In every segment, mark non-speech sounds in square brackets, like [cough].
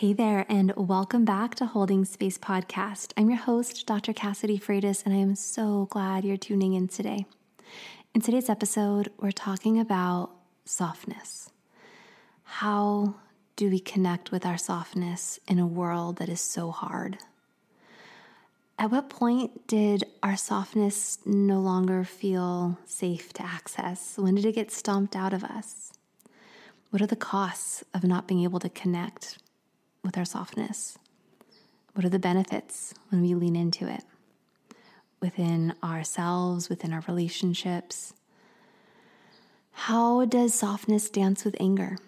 Hey there, and welcome back to Holding Space Podcast. I'm your host, Dr. Cassidy Freitas, and I am so glad you're tuning in today. In today's episode, we're talking about softness. How do we connect with our softness in a world that is so hard? At what point did our softness no longer feel safe to access? When did it get stomped out of us? What are the costs of not being able to connect with our softness? What are the benefits when we lean into it within ourselves, within our relationships? How does softness dance with anger?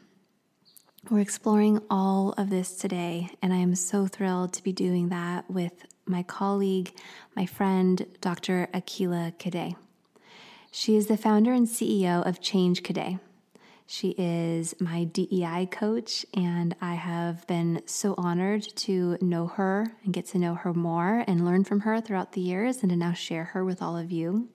We're exploring all of this today, and I am so thrilled to be doing that with my colleague, my friend, Dr. Akilah Cadet. She is the founder and CEO of Change Cadet. She is my DEI coach, and I have been so honored to know her and get to know her more and learn from her throughout the years and to now share her with all of you.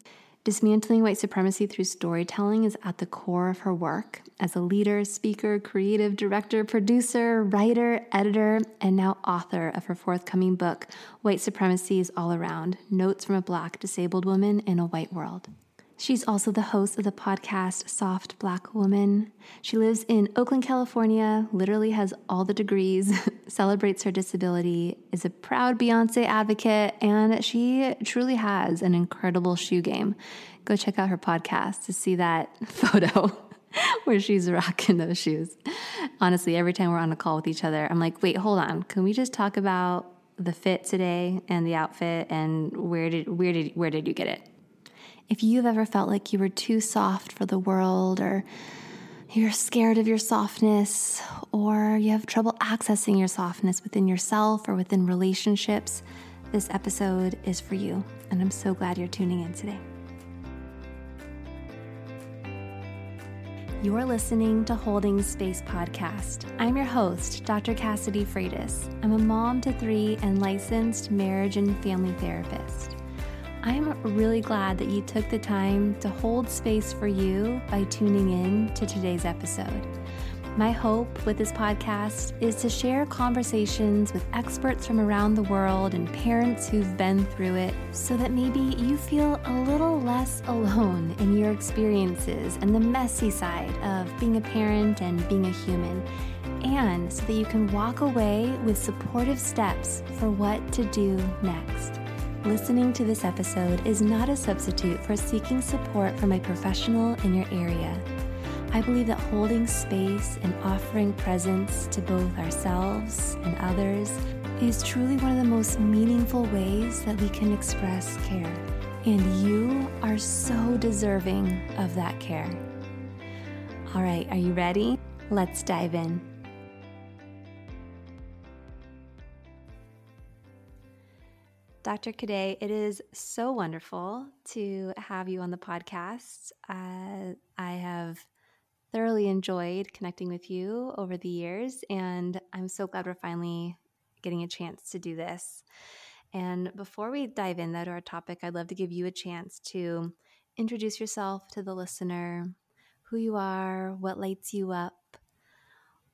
Dismantling white supremacy through storytelling is at the core of her work as a leader, speaker, creative director, producer, writer, editor, and now author of her forthcoming book, White Supremacy is All Around Notes from a Black Disabled Woman in a White World. She's also the host of the podcast Soft Black Woman. She lives in Oakland, California, literally has all the degrees, [laughs] celebrates her disability, is a proud Beyonce advocate, and she truly has an incredible shoe game. Go check out her podcast to see that [laughs] photo [laughs] where she's rocking those shoes. Honestly, every time we're on a call with each other, I'm like, wait, hold on. Can we just talk about the fit today and the outfit and where did where did where did you get it? If you've ever felt like you were too soft for the world, or you're scared of your softness, or you have trouble accessing your softness within yourself or within relationships, this episode is for you. And I'm so glad you're tuning in today. You're listening to Holding Space Podcast. I'm your host, Dr. Cassidy Freitas. I'm a mom to three and licensed marriage and family therapist. I'm really glad that you took the time to hold space for you by tuning in to today's episode. My hope with this podcast is to share conversations with experts from around the world and parents who've been through it so that maybe you feel a little less alone in your experiences and the messy side of being a parent and being a human, and so that you can walk away with supportive steps for what to do next. Listening to this episode is not a substitute for seeking support from a professional in your area. I believe that holding space and offering presence to both ourselves and others is truly one of the most meaningful ways that we can express care. And you are so deserving of that care. All right, are you ready? Let's dive in. Dr. Cadet, it is so wonderful to have you on the podcast. Uh, I have thoroughly enjoyed connecting with you over the years, and I'm so glad we're finally getting a chance to do this. And before we dive in, though, to our topic, I'd love to give you a chance to introduce yourself to the listener, who you are, what lights you up,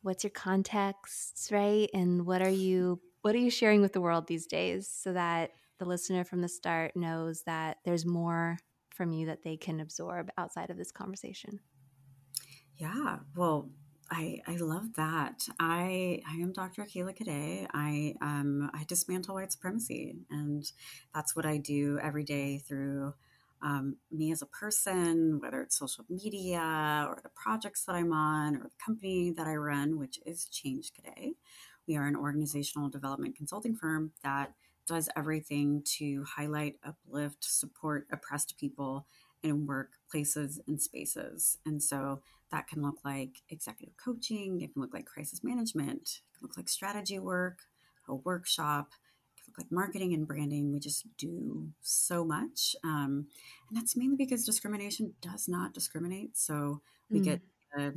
what's your context, right? And what are you what are you sharing with the world these days so that the listener from the start knows that there's more from you that they can absorb outside of this conversation. Yeah, well, I I love that. I I am Dr. Akilah Cadet. I um I dismantle white supremacy, and that's what I do every day through um, me as a person, whether it's social media or the projects that I'm on or the company that I run, which is Change Cadet. We are an organizational development consulting firm that does everything to highlight, uplift, support oppressed people in workplaces and spaces. And so that can look like executive coaching, it can look like crisis management, it can look like strategy work, a workshop, it can look like marketing and branding. We just do so much. Um, and that's mainly because discrimination does not discriminate. So we mm. get to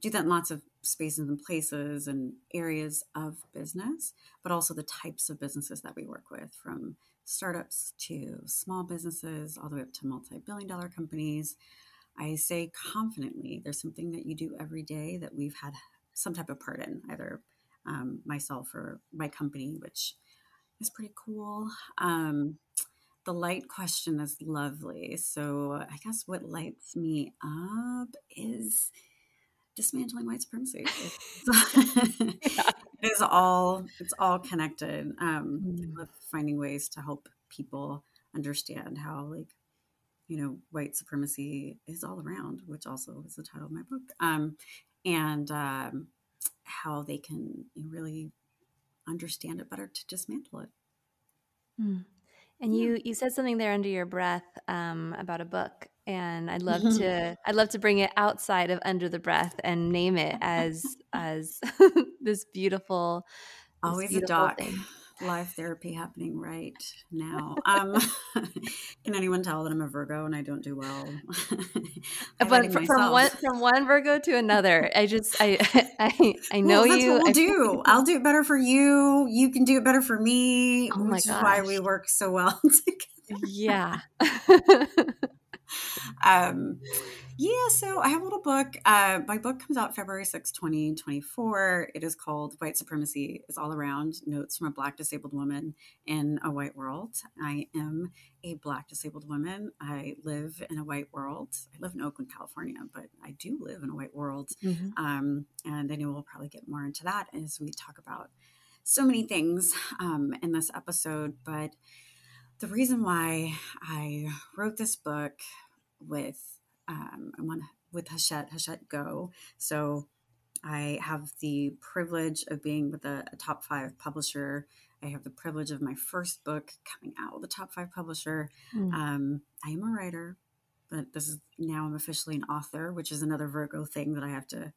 do that in lots of spaces and places and areas of business, but also the types of businesses that we work with from startups to small businesses, all the way up to multi billion dollar companies. I say confidently there's something that you do every day that we've had some type of part in, either um, myself or my company, which is pretty cool. Um, the light question is lovely. So I guess what lights me up is dismantling white supremacy. [laughs] it is all it's all connected. Um, mm. finding ways to help people understand how like you know white supremacy is all around, which also is the title of my book, um, and um, how they can really understand it better to dismantle it. Mm. And you you said something there under your breath um, about a book, and I'd love to I'd love to bring it outside of under the breath and name it as [laughs] as [laughs] this beautiful. This Always beautiful a doc. Thing live therapy happening right now. [laughs] Um, can anyone tell that I'm a Virgo and I don't do well? but from, from one from one Virgo to another, I just I I I know well, you. we'll I, do. I'll do it better for you. You can do it better for me. Oh which is why we work so well together. Yeah. Um yeah, so I have a little book. Uh, my book comes out February 6, 2024. It is called White Supremacy is All Around Notes from a Black Disabled Woman in a White World. I am a Black disabled woman. I live in a white world. I live in Oakland, California, but I do live in a white world. Mm-hmm. Um, and I know we'll probably get more into that as we talk about so many things um, in this episode. But the reason why I wrote this book with um, I want with Hachette, Hachette Go. So I have the privilege of being with a, a, top five publisher. I have the privilege of my first book coming out with a top five publisher. Mm. Um, I am a writer, but this is now I'm officially an author, which is another Virgo thing that I have to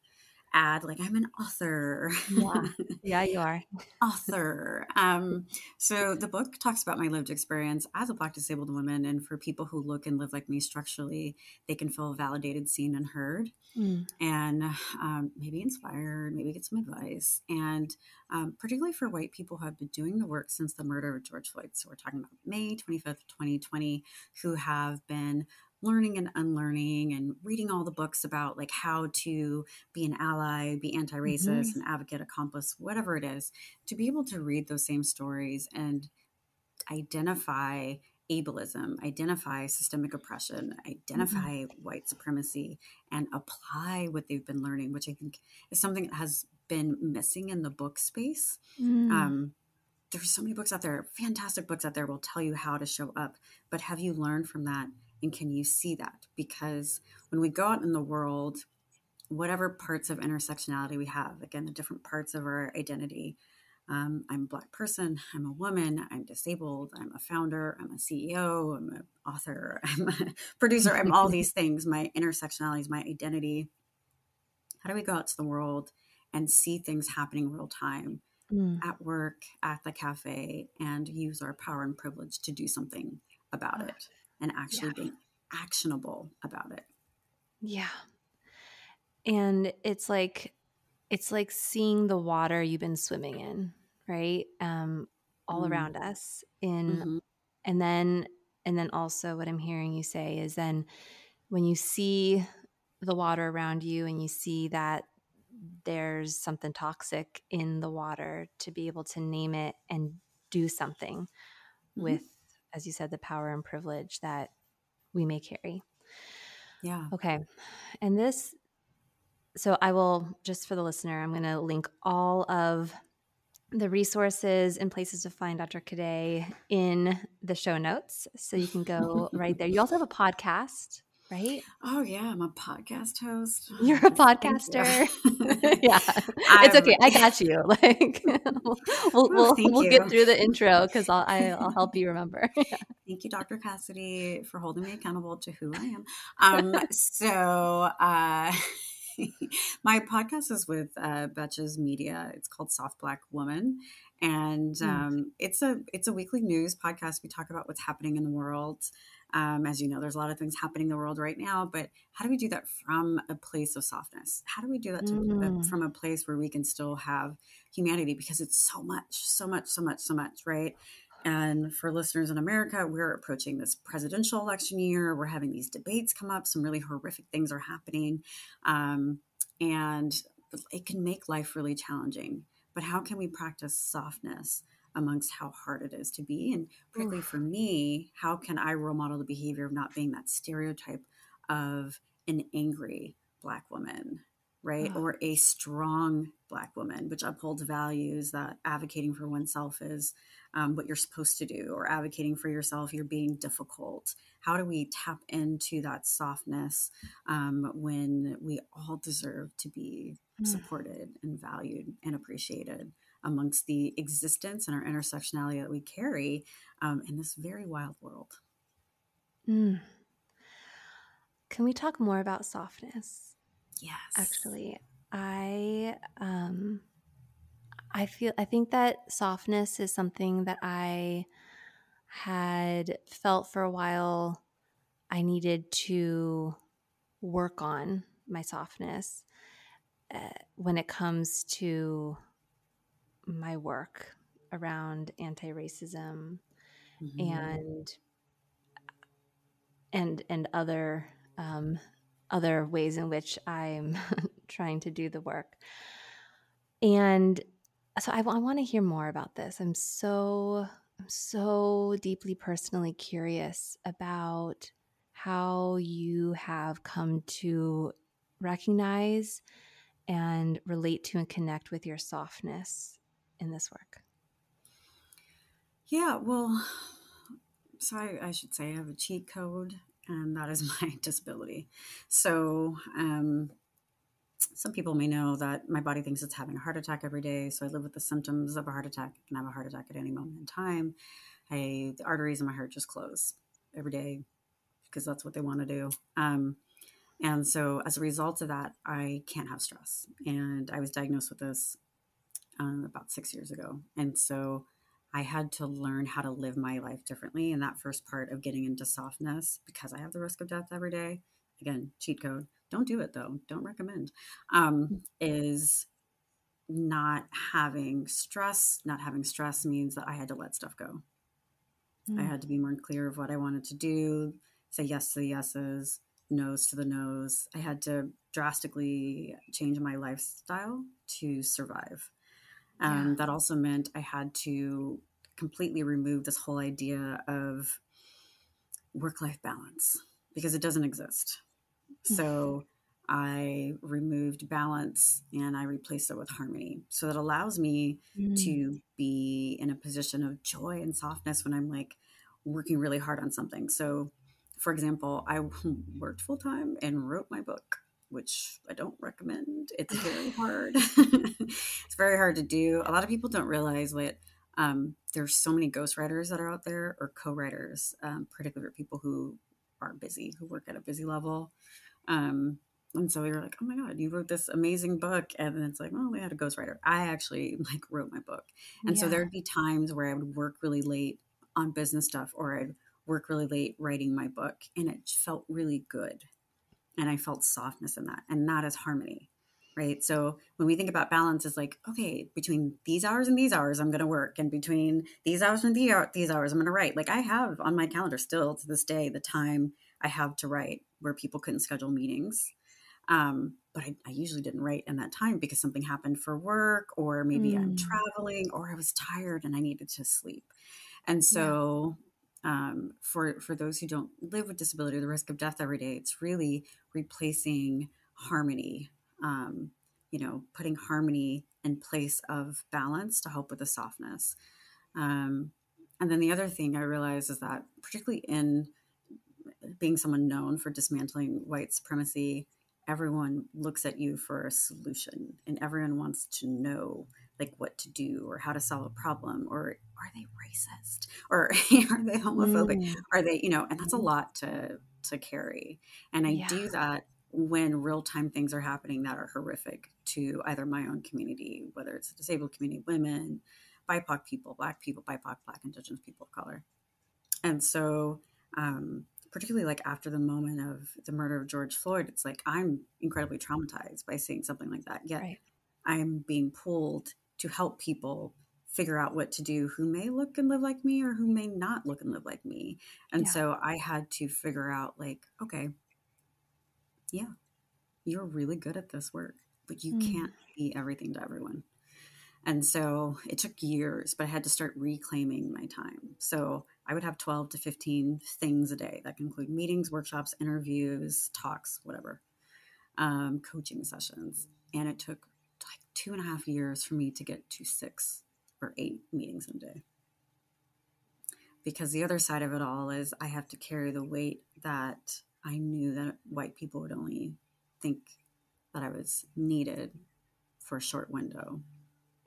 add like i'm an author. Yeah. [laughs] Yeah you are. Author. Um, so the book talks about my lived experience as a black disabled woman and for people who look and live like me structurally they can feel validated seen and heard mm. and um, maybe inspired maybe get some advice and um, particularly for white people who have been doing the work since the murder of george floyd. So we're talking about may 25th 2020 who have been learning and unlearning and reading all the books about like how to be an ally, be anti-racist, mm-hmm. an advocate, accomplice, whatever it is, to be able to read those same stories and identify ableism, identify systemic oppression, identify mm-hmm. white supremacy, and apply what they've been learning, which I think is something that has been missing in the book space. Mm. Um, there's so many books out there, fantastic books out there will tell you how to show up. But have you learned from that and can you see that? Because when we go out in the world, whatever parts of intersectionality we have, again, the different parts of our identity. Um, I'm a Black person, I'm a woman, I'm disabled, I'm a founder, I'm a CEO, I'm an author, [laughs] I'm a producer, I'm all these [laughs] things. My intersectionality is my identity. How do we go out to the world and see things happening real time mm. at work, at the cafe, and use our power and privilege to do something about it? And actually yeah. being actionable about it. Yeah. And it's like it's like seeing the water you've been swimming in, right? Um all mm. around us in mm-hmm. and then and then also what I'm hearing you say is then when you see the water around you and you see that there's something toxic in the water to be able to name it and do something mm-hmm. with as you said, the power and privilege that we may carry. Yeah. Okay. And this, so I will, just for the listener, I'm going to link all of the resources and places to find Dr. Cadet in the show notes. So you can go [laughs] right there. You also have a podcast right? Oh yeah, I'm a podcast host. [laughs] You're [laughs] a podcaster. [laughs] Yeah, I'm, it's okay. I got you. Like we'll we'll, oh, we'll, we'll get through the intro because I'll I, will i will help you remember. Thank you, Dr. Cassidy, for holding me accountable to who I am. Um, so. Uh, my podcast is with uh, Betches Media. It's called Soft Black Woman, and hmm. um, it's a it's a weekly news podcast. We talk about what's happening in the world. Um, as you know, there's a lot of things happening in the world right now, but how do we do that from a place of softness? How do we do that to, mm. uh, from a place where we can still have humanity? Because it's so much, so much, so much, so much, right? And for listeners in America, we're approaching this presidential election year. We're having these debates come up. Some really horrific things are happening. Um, and it can make life really challenging. but how can we practice softness amongst how hard it is to be? And particularly Oof. for me, how can I role model the behavior of not being that stereotype of an angry Black woman, right? Oh. Or a strong Black woman, which upholds values that advocating for oneself is um, what you're supposed to do, or advocating for yourself, you're being difficult. How do we tap into that softness um, when we all deserve to be mm. supported and valued and appreciated amongst the existence and our intersectionality that we carry um, in this very wild world? Mm. Can we talk more about softness? Yes. Actually, I um I feel I think that softness is something that I had felt for a while I needed to work on my softness uh, when it comes to my work around anti-racism mm-hmm. and and and other um, other ways in which I'm [laughs] trying to do the work. And so I, I want to hear more about this. I'm so I'm so deeply personally curious about how you have come to recognize and relate to and connect with your softness in this work. Yeah, well, so I, I should say I have a cheat code and that is [laughs] my disability. So, um, some people may know that my body thinks it's having a heart attack every day. So I live with the symptoms of a heart attack. And I can have a heart attack at any moment in time. I, the arteries in my heart just close every day because that's what they want to do. Um, and so as a result of that, I can't have stress. And I was diagnosed with this um, about six years ago. And so I had to learn how to live my life differently. And that first part of getting into softness, because I have the risk of death every day, again, cheat code, don't do it though, don't recommend, um, is not having stress. Not having stress means that I had to let stuff go. Mm. I had to be more clear of what I wanted to do, say yes to the yeses, no's to the no's. I had to drastically change my lifestyle to survive. Um, yeah. That also meant I had to completely remove this whole idea of work life balance because it doesn't exist. Mm-hmm. So I removed balance and I replaced it with harmony. So that allows me mm. to be in a position of joy and softness when I'm like working really hard on something. So, for example, I [laughs] worked full time and wrote my book which I don't recommend. It's very [laughs] hard. [laughs] it's very hard to do. A lot of people don't realize what um, there's so many ghostwriters that are out there or co-writers, um, particularly people who are busy, who work at a busy level. Um, and so you're like, oh my God, you wrote this amazing book. And then it's like, well, we had a ghostwriter. I actually like wrote my book. And yeah. so there'd be times where I would work really late on business stuff or I'd work really late writing my book and it felt really good and I felt softness in that. And that is harmony, right? So when we think about balance, it's like, okay, between these hours and these hours, I'm going to work. And between these hours and these hours, I'm going to write. Like I have on my calendar still to this day the time I have to write where people couldn't schedule meetings. Um, but I, I, usually didn't write in that time because something happened for work, or maybe mm. I'm traveling, or I was tired and I needed to sleep. And so um, for for those who don't live with disability the risk of death every day it's really replacing harmony um, you know putting harmony in place of balance to help with the softness. Um, and then the other thing i realized is that particularly in being someone known for dismantling white supremacy everyone looks at you for a solution and everyone wants to know like what to do or how to solve a problem or are they racist or [laughs] are they homophobic mm. are they you know and that's a lot to to carry and i yeah. do that when real time things are happening that are horrific to either my own community whether it's a disabled community women bipoc people black people bipoc black indigenous people of color and so um, particularly like after the moment of the murder of george floyd it's like i'm incredibly traumatized by seeing something like that yet right. i'm being pulled to help people figure out what to do who may look and live like me or who may not look and live like me. And yeah. so I had to figure out like, okay, yeah, you're really good at this work, but you mm. can't be everything to everyone. And so it took years, but I had to start reclaiming my time. So I would have 12 to 15 things a day that can include meetings, workshops, interviews, talks, whatever, um, coaching sessions. And it took like two and a half years for me to get to six or eight meetings a day. Because the other side of it all is I have to carry the weight that I knew that white people would only think that I was needed for a short window.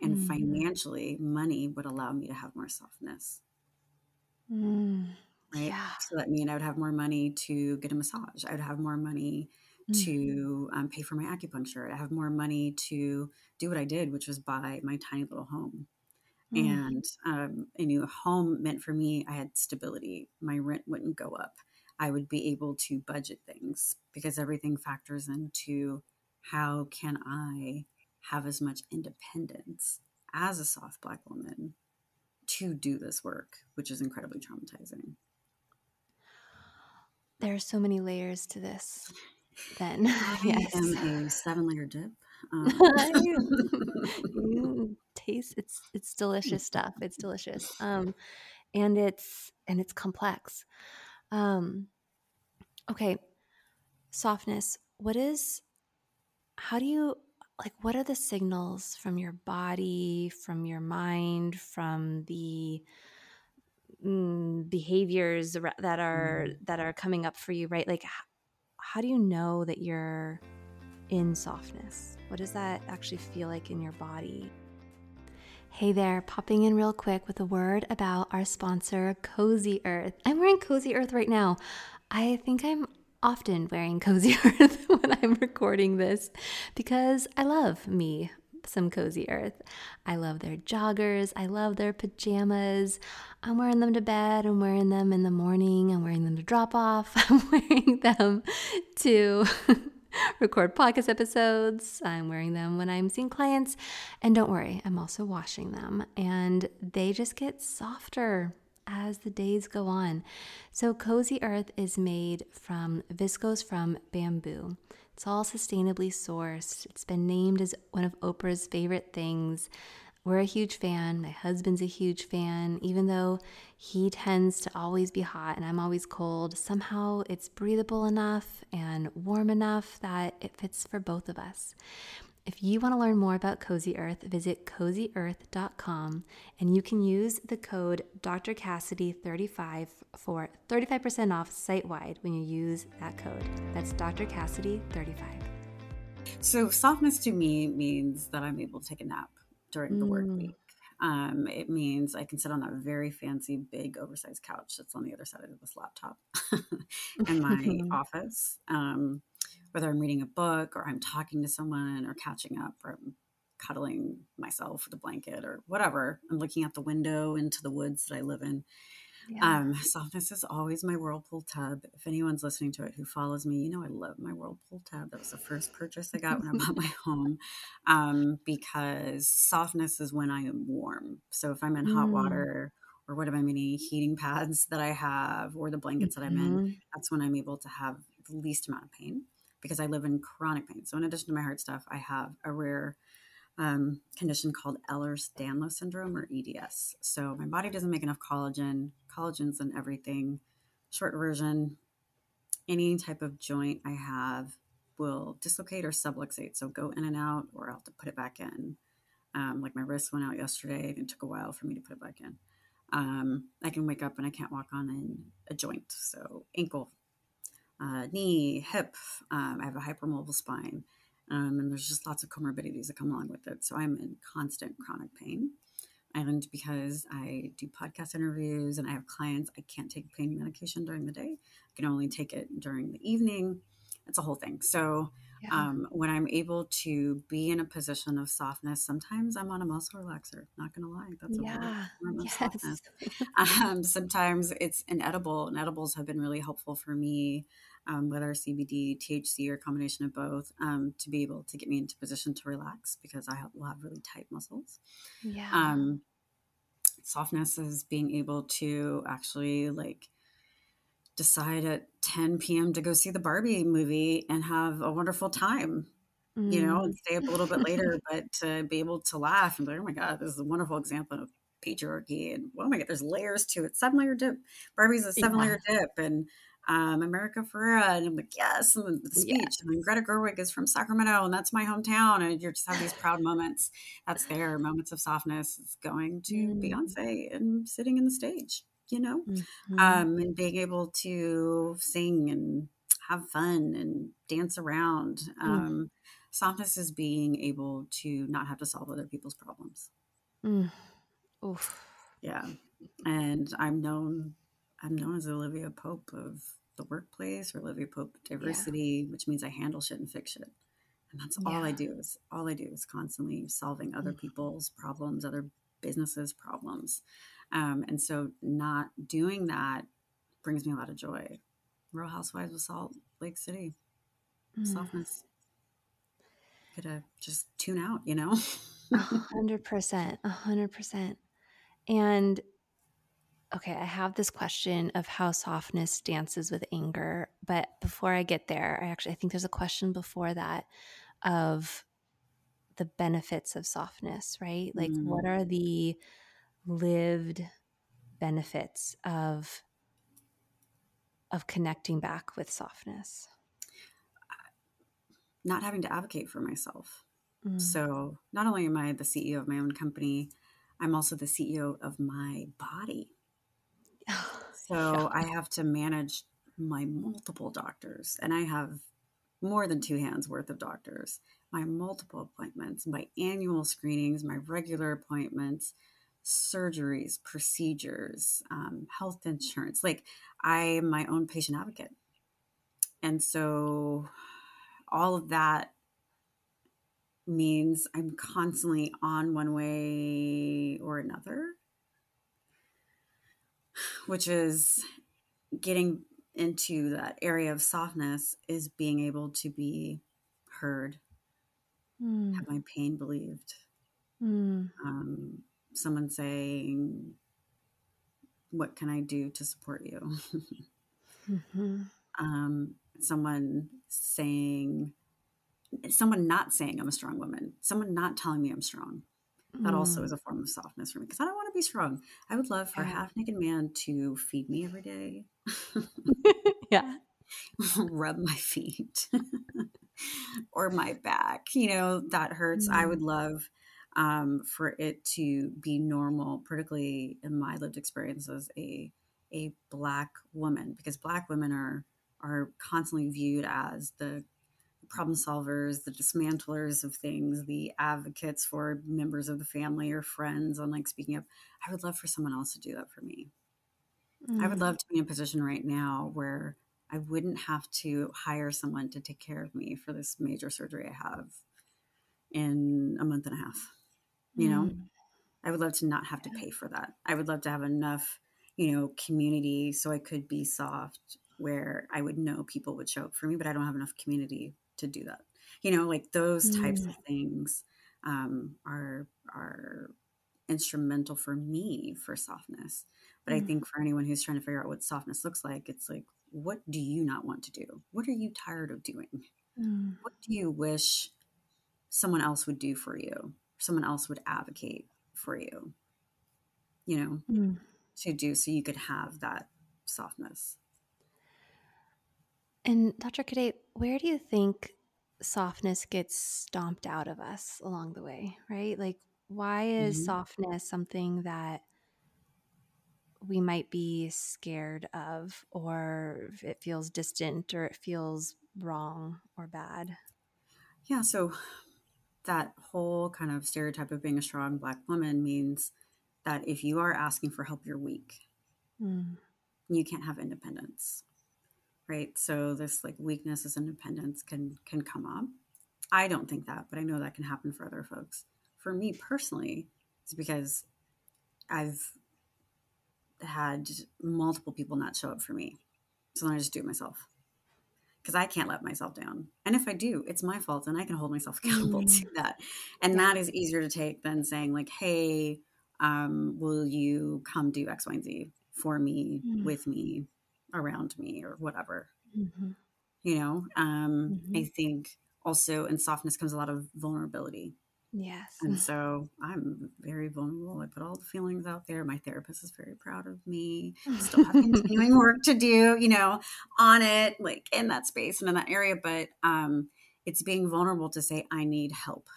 And mm. financially, money would allow me to have more softness. Mm. Right. Yeah. So that means I would have more money to get a massage. I would have more money mm. to um, pay for my acupuncture. I have more money to do what I did, which was buy my tiny little home. Mm. And um, a new home meant for me, I had stability. My rent wouldn't go up. I would be able to budget things because everything factors into how can I have as much independence as a soft black woman to do this work, which is incredibly traumatizing. There are so many layers to this. Then, [laughs] yes, I am a seven-layer dip. [laughs] Um. [laughs] taste it's it's delicious stuff. It's delicious, um, and it's and it's complex. Um, okay, softness. What is? How do you like? What are the signals from your body, from your mind, from the mm, behaviors that are mm. that are coming up for you? Right? Like, how, do you know that you're in softness? What does that actually feel like in your body? Hey there, popping in real quick with a word about our sponsor, Cozy Earth. I'm wearing Cozy Earth right now. I think I'm often wearing [laughs] Cozy Earth when I'm recording this because I love me some Cozy Earth. I love their joggers. I love their pajamas. I'm wearing them to bed. I'm wearing them in the morning. I'm wearing them to drop off. [laughs] I'm wearing them to [laughs] record podcast episodes. I'm wearing them when I'm seeing clients. And don't worry, I'm also washing them. And they just get softer as the days go on. So, Cozy Earth is made from viscose from bamboo. It's all sustainably sourced. It's been named as one of Oprah's favorite things. We're a huge fan. My husband's a huge fan. Even though he tends to always be hot and I'm always cold, somehow it's breathable enough and warm enough that it fits for both of us. If you want to learn more about Cozy Earth, visit cozyearth.com and you can use the code Dr. Cassidy35 for 35% off site wide when you use that code. That's Dr. Cassidy35. So, softness to me means that I'm able to take a nap during the work mm. week. Um, it means I can sit on that very fancy, big, oversized couch that's on the other side of this laptop [laughs] in my [laughs] office. Um, whether I'm reading a book or I'm talking to someone or catching up or I'm cuddling myself with a blanket or whatever. I'm looking out the window into the woods that I live in. Yeah. Um, softness is always my whirlpool tub. If anyone's listening to it who follows me, you know I love my whirlpool tub. That was the first purchase I got when I bought my [laughs] home, um, because softness is when I am warm. So if I'm in hot mm. water or what am many heating pads that I have or the blankets mm-hmm. that I'm in, mm-hmm. that's when I'm able to have the least amount of pain because I live in chronic pain. So in addition to my heart stuff, I have a rare um, condition called Ehlers-Danlos syndrome or EDS. So my body doesn't make enough collagen. Collagen's in everything. Short version, any type of joint I have will dislocate or subluxate. So go in and out, or I'll have to put it back in. Um, like my wrist went out yesterday, and it took a while for me to put it back in. Um, I can wake up and I can't walk on a joint. So ankle, uh, knee, hip. Um, I have a hypermobile spine. Um, and there's just lots of comorbidities that come along with it. So I'm in constant chronic pain. And because I do podcast interviews and I have clients, I can't take pain medication during the day. I can only take it during the evening. It's a whole thing. So yeah. um, when I'm able to be in a position of softness, sometimes I'm on a muscle relaxer. Not gonna lie, that's a yeah. [laughs] yes. um, sometimes it's an edible, and edibles have been really helpful for me um, whether CBD, THC, or combination of both, um, to be able to get me into position to relax because I have, will have really tight muscles. Yeah. Um, softness is being able to actually like decide at 10 p.m. to go see the Barbie movie and have a wonderful time mm. you know, and mm. stay up a little bit later, but to be able to laugh and be like, oh my God, this is a wonderful example of patriarchy. And oh my God, there's layers to it. Seven layer dip. Barbie's a seven layer yeah. dip. And um, America Ferrera. And I'm like, yes. And the speech. Yeah. And Greta Gerwig is from Sacramento and that's my hometown. And you just have these proud moments. That's there. Moments of softness. It's going to mm. Beyonce and sitting in the stage, you know, mm-hmm. um, and being able to sing and have fun and dance around. Mm. Um, softness is being able to not have to solve other people's problems. Mm. Oof. Yeah. And I'm known I'm known as Olivia Pope of the workplace or Olivia Pope diversity, yeah. which means I handle shit and fix shit. And that's yeah. all I do is all I do is constantly solving other mm. people's problems, other businesses' problems. Um, and so not doing that brings me a lot of joy. Real Housewives of Salt Lake City. Mm. Softness. Could just tune out, you know? A [laughs] hundred percent. A hundred percent. And okay, I have this question of how softness dances with anger, but before I get there, I actually I think there's a question before that of the benefits of softness, right? Like mm. what are the lived benefits of of connecting back with softness? Not having to advocate for myself. Mm. So, not only am I the CEO of my own company, I'm also the CEO of my body. [sighs] So yeah. I have to manage my multiple doctors, and I have more than two hands worth of doctors, my multiple appointments, my annual screenings, my regular appointments, surgeries, procedures, um, health insurance. Like I am my own patient advocate. And so all of that means I'm constantly on one way or another, which is getting into that area of softness is being able to be heard, mm. have my pain believed. Mm. Um, someone saying, What can I do to support you? mm-hmm. um, someone saying, someone not saying I'm a strong woman, someone not telling me I'm strong. That mm. also is a form of softness for me because I don't want to be strong. I would love for yeah. a half naked man to feed me every day. [laughs] yeah. [laughs] Rub my feet [laughs] or my back. You know, that hurts. Mm. I would mm. love um, for it to be normal, particularly in my lived experience as a a black woman, because black women are are constantly viewed as the problem solvers, the dismantlers of things, the advocates for members of the family or friends on like speaking up. I would love for someone else to do that for me. Mm. I would love mm. to be in a position right now where I wouldn't have to hire someone to take care of me for this major surgery I have in a month and a half. You mm. know, I would love to not have to pay for that. I would love to have enough, you know, community so I could be soft where I would know people would show up for me, but I don't have enough community to do that. You know, like those mm. types of things um, are are instrumental for me for softness. But mm. I think for anyone who's trying to figure out what softness looks like, it's like, what do you not want to do? What are you tired of doing? Mm. What do you wish someone else would do for you? Someone else would advocate for you, you know, mm. to do so you could have that softness. And Dr. Cadet, where do you think softness gets stomped out of us along the way, right? Like, why is mm-hmm. softness something that we might be scared of, or it feels distant, or it feels wrong or bad? Yeah, so that whole kind of stereotype of being a strong Black woman means that if you are asking for help, you're weak. Mm. You can't have independence right? So this like weakness as independence can can come up. I don't think that but i know that can happen for other folks. For me personally it's because i've had multiple people not show up for me. So then i just do it myself because i can't let myself down and if i do it's my fault and i can hold myself [laughs] accountable mm. to that and yeah. that is easier to take than saying like hey um, will you come do x y and z for me mm. with me around me or whatever. Mm-hmm. You know, um, mm-hmm. I think also in softness comes a lot of vulnerability. Yes. And [laughs] so I'm very vulnerable. I put all the feelings out there. My therapist is very proud of me. Still have continuing [laughs] work to do, you know, on it, like in that space and in that area. But um, it's being vulnerable to say, I need help,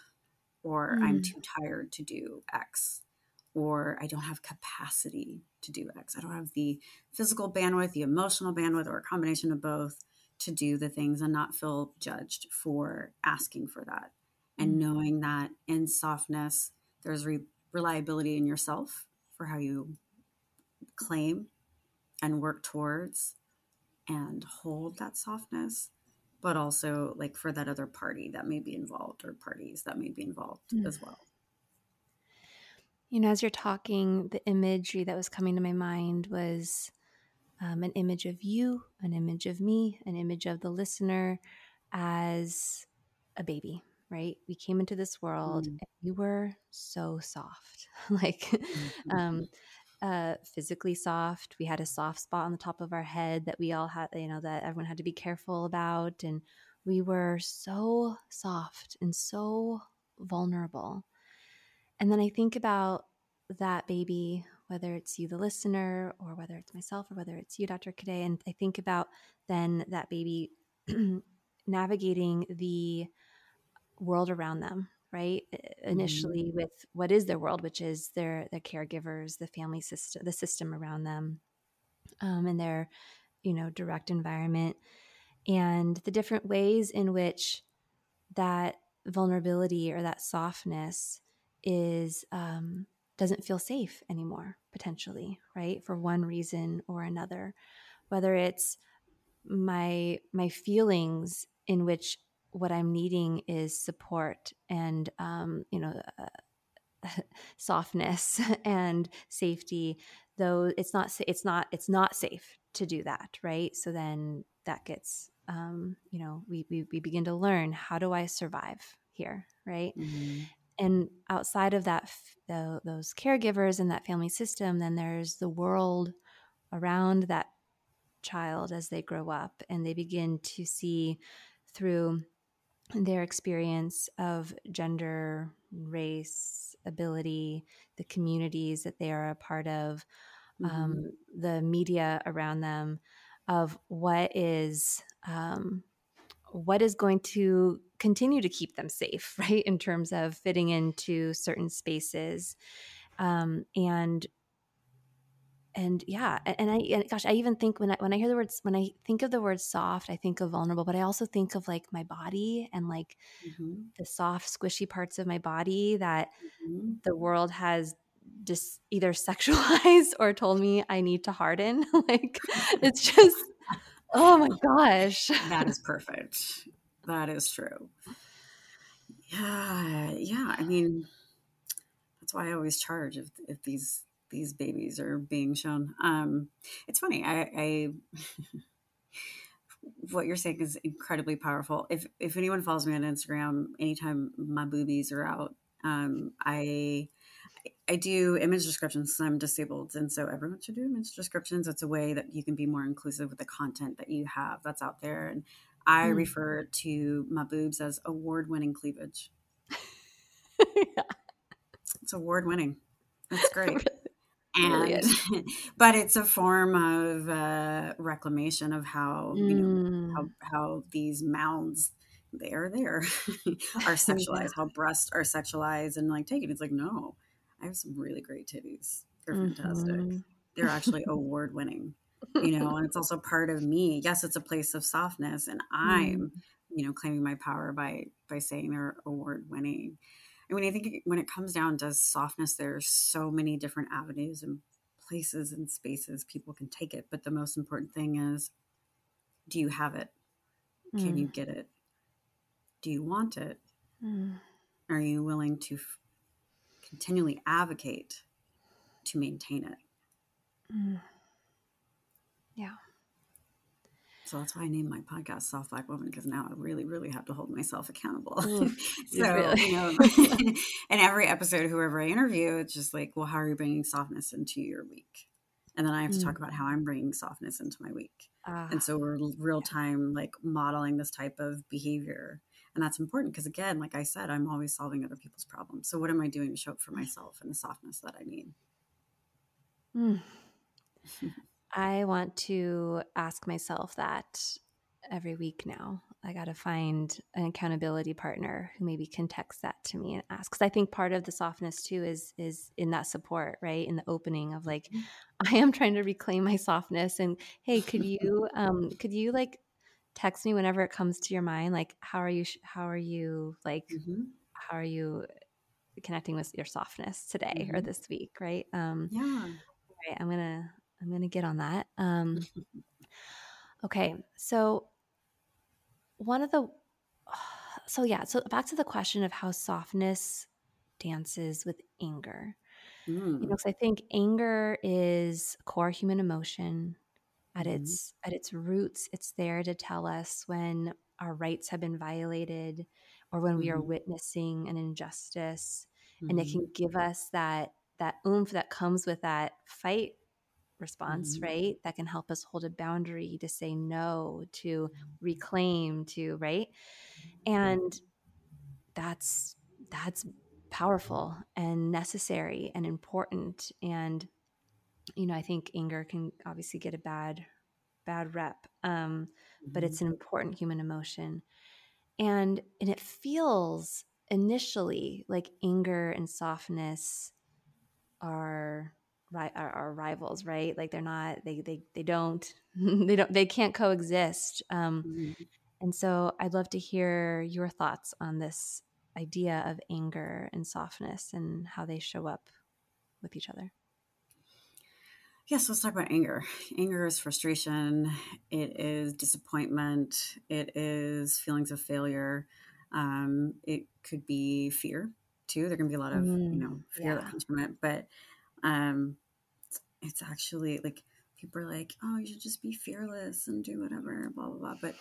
or mm. I'm too tired to do X, or I don't have capacity to do X. I don't have the physical bandwidth, the emotional bandwidth, or a combination of both to do the things and not feel judged for asking for that and mm-hmm. knowing that in softness there's re- reliability in yourself for how you claim and work towards and hold that softness but also like for that other party that may be involved or parties that may be involved mm. as well you know as you're talking the imagery that was coming to my mind was um, an image of you an image of me an image of the listener as a baby right? We came into this world mm. and we were so soft, [laughs] like mm-hmm. um, uh, physically soft. We had a soft spot on the top of our head that we all had, you know, that everyone had to be careful about. And we were so soft and so vulnerable. And then I think about that baby, whether it's you, the listener, or whether it's myself, or whether it's you, Dr. Cadet. And I think about then that baby [clears throat] navigating the world around them right initially mm-hmm. with what is their world which is their the caregivers the family system the system around them um, and their you know direct environment and the different ways in which that vulnerability or that softness is um, doesn't feel safe anymore potentially right for one reason or another whether it's my my feelings in which what I'm needing is support and, um, you know, uh, [laughs] softness [laughs] and safety. Though it's not, it's not, it's not safe to do that, right? So then that gets, um, you know, we, we we begin to learn how do I survive here, right? Mm-hmm. And outside of that, the, those caregivers and that family system, then there's the world around that child as they grow up and they begin to see through their experience of gender, race, ability, the communities that they are a part of, mm-hmm. um, the media around them, of what is um, what is going to continue to keep them safe, [laughs] right? In terms of fitting into certain spaces, um, and and yeah and i and gosh i even think when i when i hear the words when i think of the word soft i think of vulnerable but i also think of like my body and like mm-hmm. the soft squishy parts of my body that mm-hmm. the world has just either sexualized [laughs] or told me i need to harden [laughs] like it's just oh my gosh [laughs] that is perfect that is true yeah yeah i mean that's why i always charge if, if these these babies are being shown. Um, it's funny. I, I [laughs] what you're saying is incredibly powerful. If if anyone follows me on Instagram, anytime my boobies are out, um, I I do image descriptions. I'm disabled, and so everyone should do image descriptions. It's a way that you can be more inclusive with the content that you have that's out there. And I mm. refer to my boobs as award-winning cleavage. [laughs] yeah. It's award-winning. That's great [laughs] and [laughs] but it's a form of uh, reclamation of how mm. you know how, mm. how these mounds they are there [laughs] are [laughs] sexualized how breasts are sexualized and like taken it's like no i have some really great titties they're fantastic mm-hmm. they're actually award winning you know and it's also part of me yes it's a place of softness and i'm mm. you know claiming my power by by saying they're award winning and when I think when it comes down to softness, there's so many different avenues and places and spaces people can take it. But the most important thing is, do you have it? Can mm. you get it? Do you want it? Mm. Are you willing to f- continually advocate to maintain it? Mm. Yeah. So that's why I named my podcast Soft Black Woman because now I really, really have to hold myself accountable. Mm, [laughs] so, really? you know, [laughs] [laughs] in every episode, whoever I interview, it's just like, well, how are you bringing softness into your week? And then I have to mm. talk about how I'm bringing softness into my week. and so we're real time, like modeling this type of behavior. and that's important because again like i said i'm always solving other people's problems so what am i doing to show up for myself and the softness that i need mm. I want to ask myself that every week now i got to find an accountability partner who maybe can text that to me and ask because i think part of the softness too is is in that support right in the opening of like mm-hmm. [laughs] i am trying to reclaim my softness and hey could [laughs] you um could you like text me whenever it comes to your mind like how are you how are you like mm-hmm. how are you connecting with your softness today mm-hmm. or this week right um yeah right i'm gonna i'm gonna get on that um okay so one of the [sighs] so yeah so back to the question of how softness dances with anger mm. you know because mm. i think anger is core human emotion at mm-hmm. its at its roots it's there to tell us when our rights have been violated or when mm-hmm. we are mm-hmm. witnessing an injustice mm-hmm. and it can mm-hmm. give us that that oomph that comes with that fight response mm-hmm. right that can help us hold a boundary to say no to reclaim to right? And that's that's powerful and necessary and important. And you know, I think anger can obviously get a bad bad rep, um, mm-hmm. but it's an important human emotion, and and it feels initially like anger and softness are are, are rivals, right? Like they're not they they they don't [laughs] they don't they can't coexist. Um, mm-hmm. And so I'd love to hear your thoughts on this idea of anger and softness and how they show up with each other. Yes, let's talk about anger. Anger is frustration, it is disappointment, it is feelings of failure. Um, it could be fear too. There can be a lot of mm, you know fear yeah. that comes from it, but um, it's actually like people are like, "Oh, you should just be fearless and do whatever," blah blah blah. But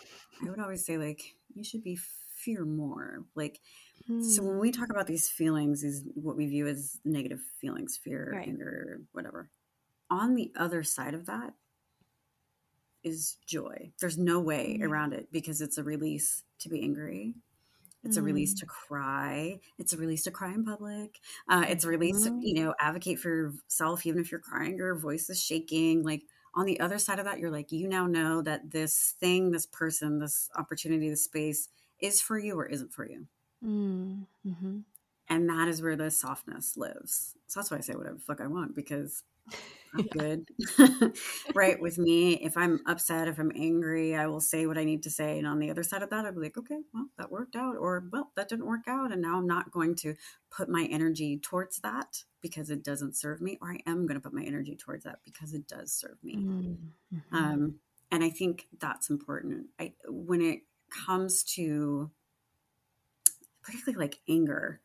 I would always say like you should be fear more. Like, mm. so when we talk about these feelings, is what we view as negative feelings, fear, right. anger, whatever on the other side of that is joy. There's no way mm. around it because it's a release to be angry. It's mm. a release to mm. cry. It's a release to cry in public. Uh, it's a release mm. to, you know, advocate for yourself, even if you're crying, your voice is shaking. Like on the other side of that, you're like, you now know that this thing, this person, this opportunity, this space is for you or isn't for you. Mm. Mm-hmm. And that is where the softness lives. So that's why I say whatever fuck I want because [laughs] good. [laughs] right. With me, if I'm upset, if I'm angry, I will say what I need to say. And on the other side of that, I'll be like, okay, well, that worked out. Or, well, that didn't work out. And now I'm not going to put my energy towards that because it doesn't serve me. Or I am going to put my energy towards that because it does serve me. Mm-hmm. Um, and I think that's important. I, when it comes to particularly like anger,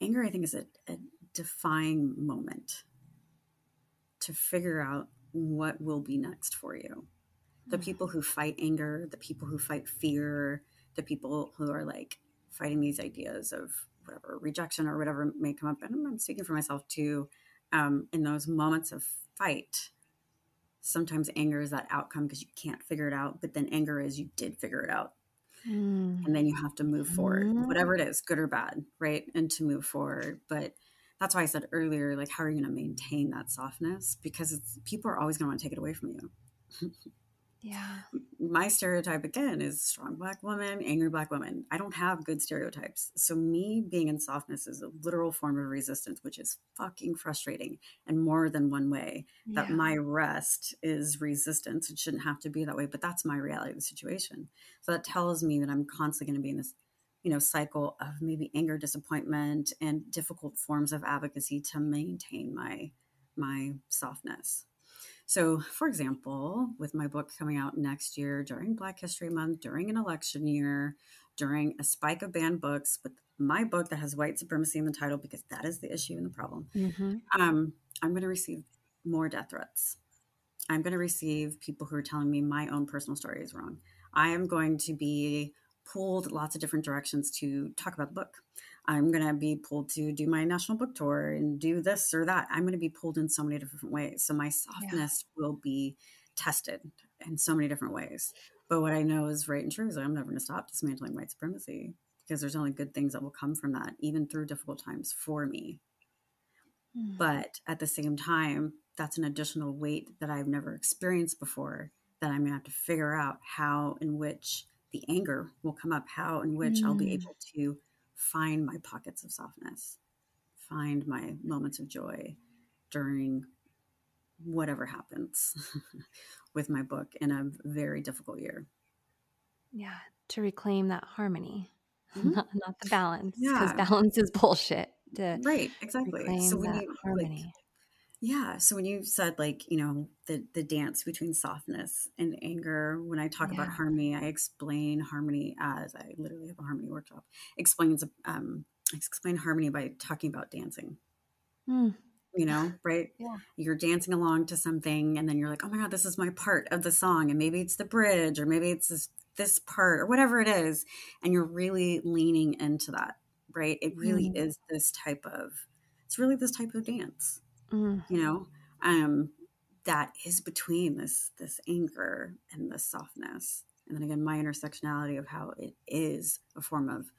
anger, I think, is a, a defying moment to figure out what will be next for you. The hmm. people who fight anger, the people who fight fear, the people who are like fighting these ideas of whatever rejection or whatever may come up. And I'm speaking for myself too. Um, in those moments of fight, sometimes anger is that outcome because you can't figure it out. But then anger is you did figure it out. Mm. And then you have to move forward, mm. whatever it is, good or bad, right? And to move forward. But that's why I said earlier, like, how are you going to maintain that softness? Because it's, people are always going to want to take it away from you. yeah. [laughs] My stereotype again is strong black woman, angry black woman. I don't have good stereotypes. So me being in softness is a literal form of resistance, which is fucking frustrating and more than one way. Yeah. That my rest is resistance. It shouldn't have to be that way, but that's my reality of the situation. So that tells me that I'm constantly going to be in this you know cycle of maybe anger disappointment and difficult forms of advocacy to maintain my my softness. So for example with my book coming out next year during black history month during an election year during a spike of banned books with my book that has white supremacy in the title because that is the issue and the problem mm-hmm. um, i'm going to receive more death threats. I'm going to receive people who are telling me my own personal story is wrong. I am going to be pulled lots of different directions to talk about the book. I'm going to be pulled to do my national book tour and do this or that. I'm going to be pulled in so many different ways. So my softness yeah. will be tested in so many different ways. But what I know is right and true is I'm never going to stop dismantling white supremacy. because there's only good things that will come from that, even through difficult times for me. Mm. But at the same time, that's an additional weight that I've never experienced before that I'm going to have to figure out how in which the anger will come up, how in which I'll be Mm. able to find my pockets of softness, find my moments of joy during whatever happens [laughs] with my book in a very difficult year. Yeah, to reclaim that harmony, Mhm. not, not the balance, because Yeah. balance is bullshit. Right, exactly. So we need you like harmony. Yeah. So when you said like, you know, the the dance between softness and anger, when I talk about Yeah. harmony, I explain harmony as I literally have a harmony workshop. Explains um I explain harmony by talking about dancing. Mm, You know, right? Yeah. You're dancing along to something and then you're like, "Oh my god, this is my part of the song." And maybe it's the bridge or maybe it's this this part or whatever it is and you're really leaning into that, right? It really Mm. is this type of it's really this type of dance mm, you know um that is between this this anger and this softness and then again my intersectionality of how it is a form of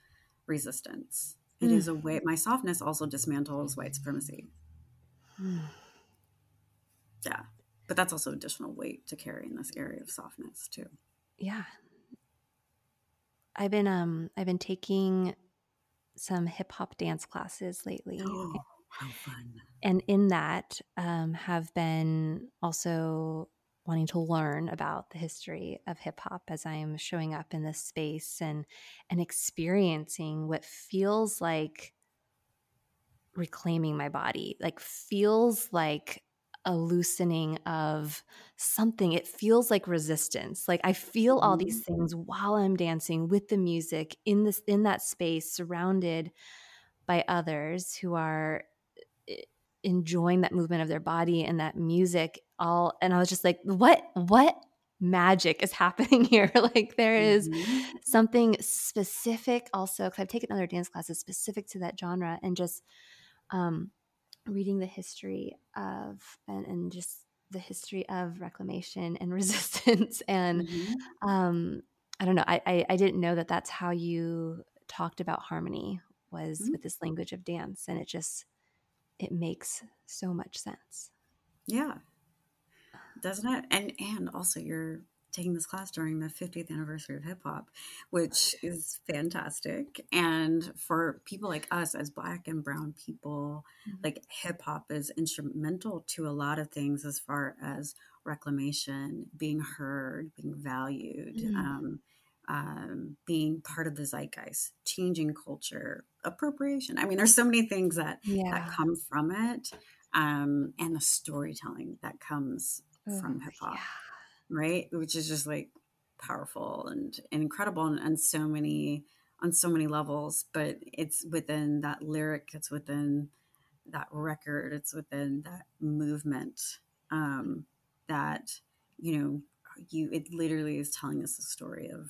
resistance It Mm. is a way my softness also dismantles white supremacy mm. yeah but that's also additional weight to carry in this area of softness too Yeah. I've been um I've been taking some hip hop dance classes lately. oh and in that um, have been also wanting to learn about the history of hip hop as I'm showing up in this space and and experiencing what feels like reclaiming my body, like feels like a loosening of something. It feels like resistance. Like I feel all these things while I'm dancing with the music in this in that space, surrounded by others who are enjoying that movement of their body and that music all and i was just like what what magic is [laughs] happening here [laughs] like there is Mhm. something specific also because i've taken other dance classes specific to that genre and just um reading the history of and, and just the history of reclamation and [laughs] resistance and Mhm. um i don't know I, I i didn't know that that's how you talked about harmony was Mhm. with this language of dance and it just it makes so much sense Yeah. Doesn't it? And and also you're taking this class during the 50th anniversary of hip hop, which is fantastic. And for people like us as black and brown people, Mhm. like hip hop is instrumental to a lot of things as far as reclamation, being heard, being valued, Mhm. um, um, being part of the zeitgeist, changing culture, appropriation. I mean, there's so many things that that come from it um, and the storytelling that comes from hip hop, yeah. right? Which is just like powerful and, and incredible and, on so many on so many levels. But it's within that lyric, it's within that record, it's within that movement um, that you know you. It literally is telling us a story of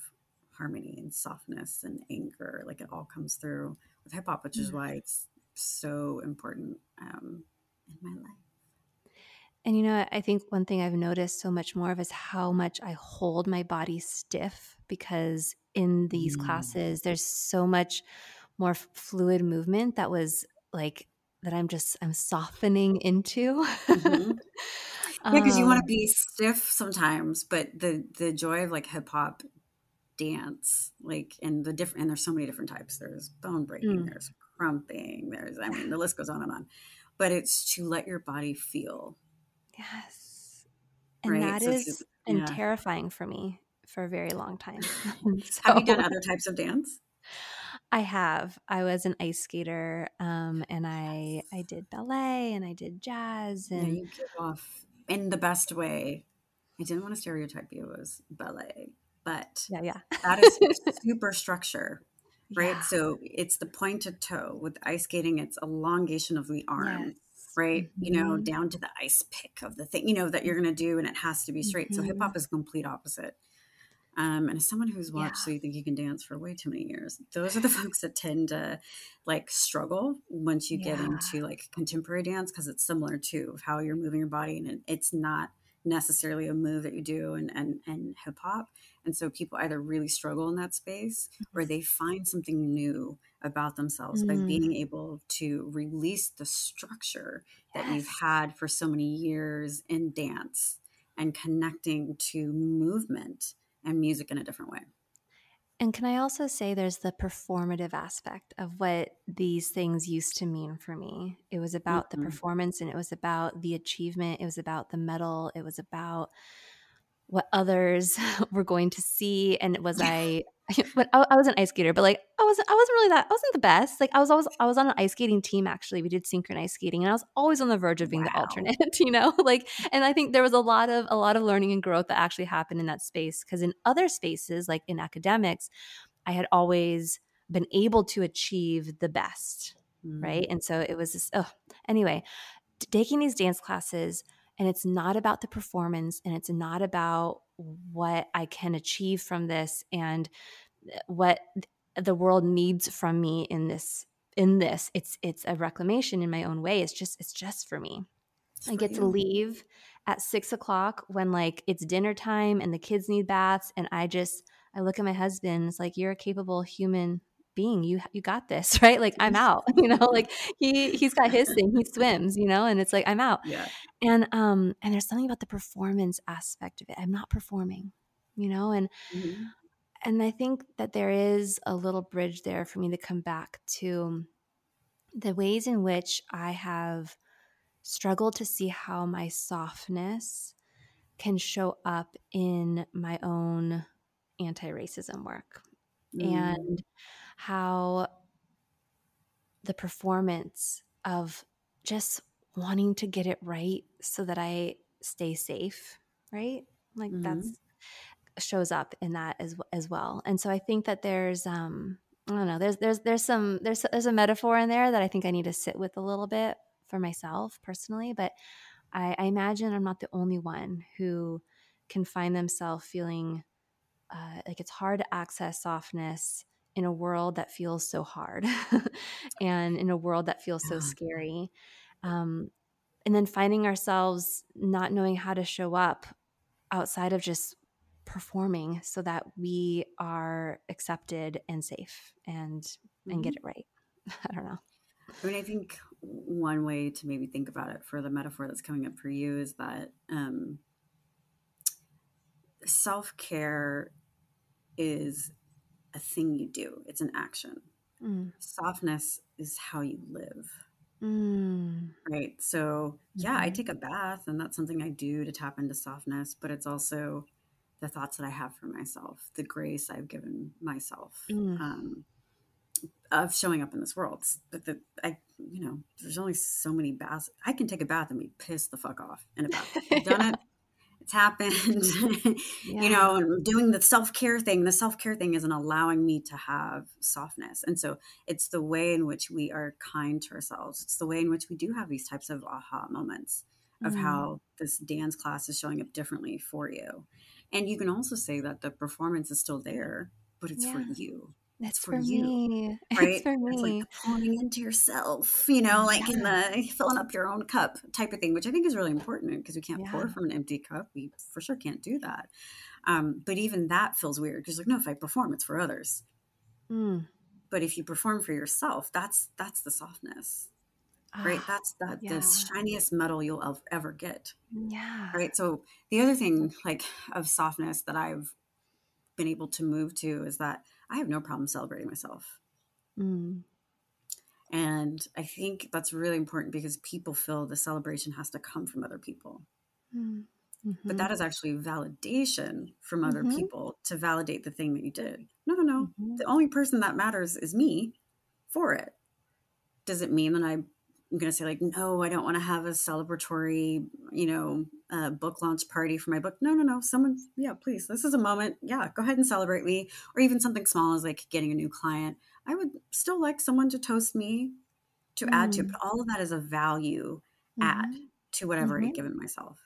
harmony and softness and anger. Like it all comes through with hip hop, which is Mm. why it's so important um, in my life. and you know i think one thing i've noticed so much more of is how much i hold my body stiff because in these Mm. classes there's so much more fluid movement that was like that i'm just i'm softening into Mhm. [laughs] Yeah, because you want to Um, be stiff sometimes, but the the joy of like hip hop dance, like and the different and there's so many different types. There's bone breaking, Mm. there's krumping, there's I mean the list goes on and on. But it's to let your body feel, yes and right? that So has been yeah. terrifying for me for a very long time [laughs] [laughs] Have you done other types of dance? I have. I was an ice skater, um, and I I did ballet and I did jazz Yeah, and you give off in the best way. I didn't want to stereotype you as ballet, but yeah, yeah. that is [laughs] super structure. right? Yeah. So it's the pointed toe with ice skating, it's elongation of the arm, Yes. right? You know, Mhm. down to the ice pick of the thing, you know, that you're going to do, and it has to be straight. So Mhm. hip hop is complete opposite. Um, and as someone who's watched Yeah. So You Think You Can Dance for way too many years, those are the [laughs] folks that tend to like struggle once you get into like contemporary dance because it's similar to how you're moving your body and it's not necessarily a move that you do and and, and hip hop And so people either really struggle in that space or they find something new about themselves mm. by being able to release the structure yes. that you've had for so many years in dance and connecting to movement and music in a different way. And can I also say there's the performative aspect of what these things used to mean for me? It was about mm-hmm. the performance and it was about the achievement, it was about the medal, it was about what others [laughs] were going to see and was I [laughs] but I, I, was an ice skater but like I wasn't I wasn't really that I wasn't the best. Like I was always I was on an ice skating team actually. We did synchronized skating and I was always on the verge of being wow. the alternate [laughs] you know? Like and I think there was a lot of a lot of learning and growth that actually happened in that space because in other spaces like in academics I had always been able to achieve the best mm. right and so it was this oh anyway taking these dance classes and it's not about the performance and it's not about what I can achieve from this and eh, what the world needs from me in this in this. It's it's a reclamation in my own way. It's just it's just for me. I get to leave at six o'clock when like it's dinner time and the kids need baths and i just i look at my husband it's like you're a capable human being you you got this [laughs] right? Like i'm out [laughs] you know? Like he he's got his thing he swims you know? And it's like i'm out. Yeah. And um and there's something about the performance aspect of it. I'm not performing you know? And mm-hmm. and i think that there is a little bridge there for me to come back to the ways in which i have struggled to see how my softness can show up in my own anti-racism work. Mm. and how the performance of just wanting to get it right so that I stay safe, right? Like mm-hmm. that's shows up in that as as well. And so I think that there's um I don't know, there's there's there's some there's there's a metaphor in there that I think I need to sit with a little bit for myself personally, but I, I imagine I'm not the only one who can find themselves feeling uh, like it's hard to access softness in a world that feels so hard [laughs] and in a world that feels so scary. Um, and then finding ourselves not knowing how to show up outside of just performing so that we are accepted and safe and mm-hmm. and get mm-hmm. it right. [laughs] I don't know. I mean, I think one way to maybe think about it for the metaphor that's coming up for you is that um, self care is a thing you do, it's an action. Mm. Softness is how you live. Mm. Right. So, yeah, mm-hmm. I take a bath, and that's something I do to tap into softness, but it's also the thoughts that I have for myself, the grace I've given myself mm. um, of showing up in this world. But the, I, you know, there's only so many baths. I can take a bath and be pissed the fuck off in a bath. I've done it it's happened [laughs] yeah. you know and doing the self-care thing the self-care thing isn't allowing me to have softness and so it's the way in which we are kind to ourselves it's the way in which we do have these types of aha moments of mm. how this dance class is showing up differently for you and you can also say that the performance is still there but it's yeah. for you that's for, for, you, me. [laughs] right? It's for me. It's like pouring into yourself, you know, like yeah. in the filling up your own cup type of thing, which I think is really important because we can't yeah. pour from an empty cup. We for sure can't do that. Um, but even that feels weird because like, no, if I perform, it's for others. Mm. But if you perform for yourself, that's that's the softness, right? That's that yeah. the shiniest medal you'll ever get. Yeah. Right. So the other thing, like of softness that I've been able to move to, is that I have no problem celebrating myself. Mm. And I think that's really important because people feel the celebration has to come from other people. Mm. hmm But that is actually validation from other mm-hmm. people to validate the thing that you did. No, no, no. Mm-hmm. The only person that matters is me for it. Does it mean that I I'm going to say like, no, I don't want to have a celebratory, you know, uh, book launch party for my book. No, no, no. Someone, yeah, please. This is a moment. Yeah, go ahead and celebrate me. Or even something small as like getting a new client. I would still like someone to toast me to mm. add to, mm. but all of that is a value mm-hmm. add to whatever mm-hmm. I've given myself.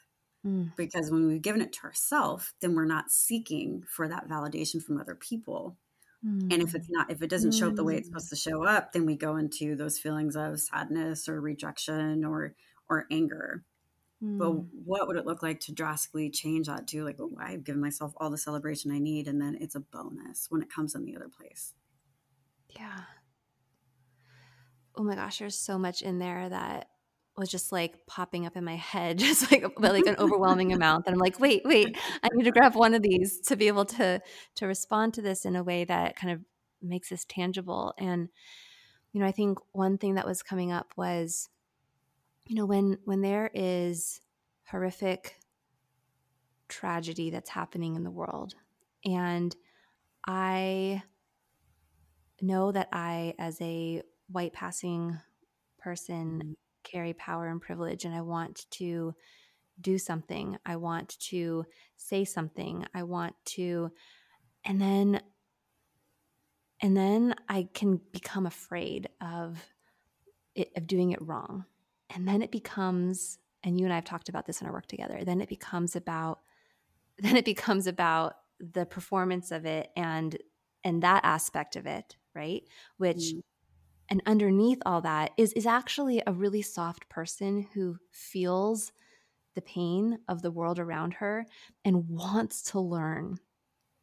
Mm. Because when we've given it to ourselves, then we're not seeking for that validation from other people and if it's not, if it doesn't show up the way it's supposed to show up, then we go into those feelings of sadness or rejection or or anger. Mm. But what would it look like to drastically change that to like, oh, I've given myself all the celebration I need, and then it's a bonus when it comes in the other place. Yeah. Oh my gosh, there's so much in there that was just like popping up in my head, [laughs] just like [laughs] like an overwhelming amount. And I'm like, wait, wait, [laughs] I need to grab one of these to be able to to respond to this in a way that kind of makes this tangible. And you know, I think one thing that was coming up was, you know, when when there is horrific tragedy that's happening in the world, and I know that I, as a white passing person, mm-hmm carry power and privilege and I want to do something. I want to say something. I want to and then and then I can become afraid of it, of doing it wrong. And then it becomes and you and I have talked about this in our work together. Then it becomes about [laughs] then it becomes about the performance of it and and that aspect of it, right? Which mm and underneath all that is is actually a really soft person who feels the pain of the world around her and wants to learn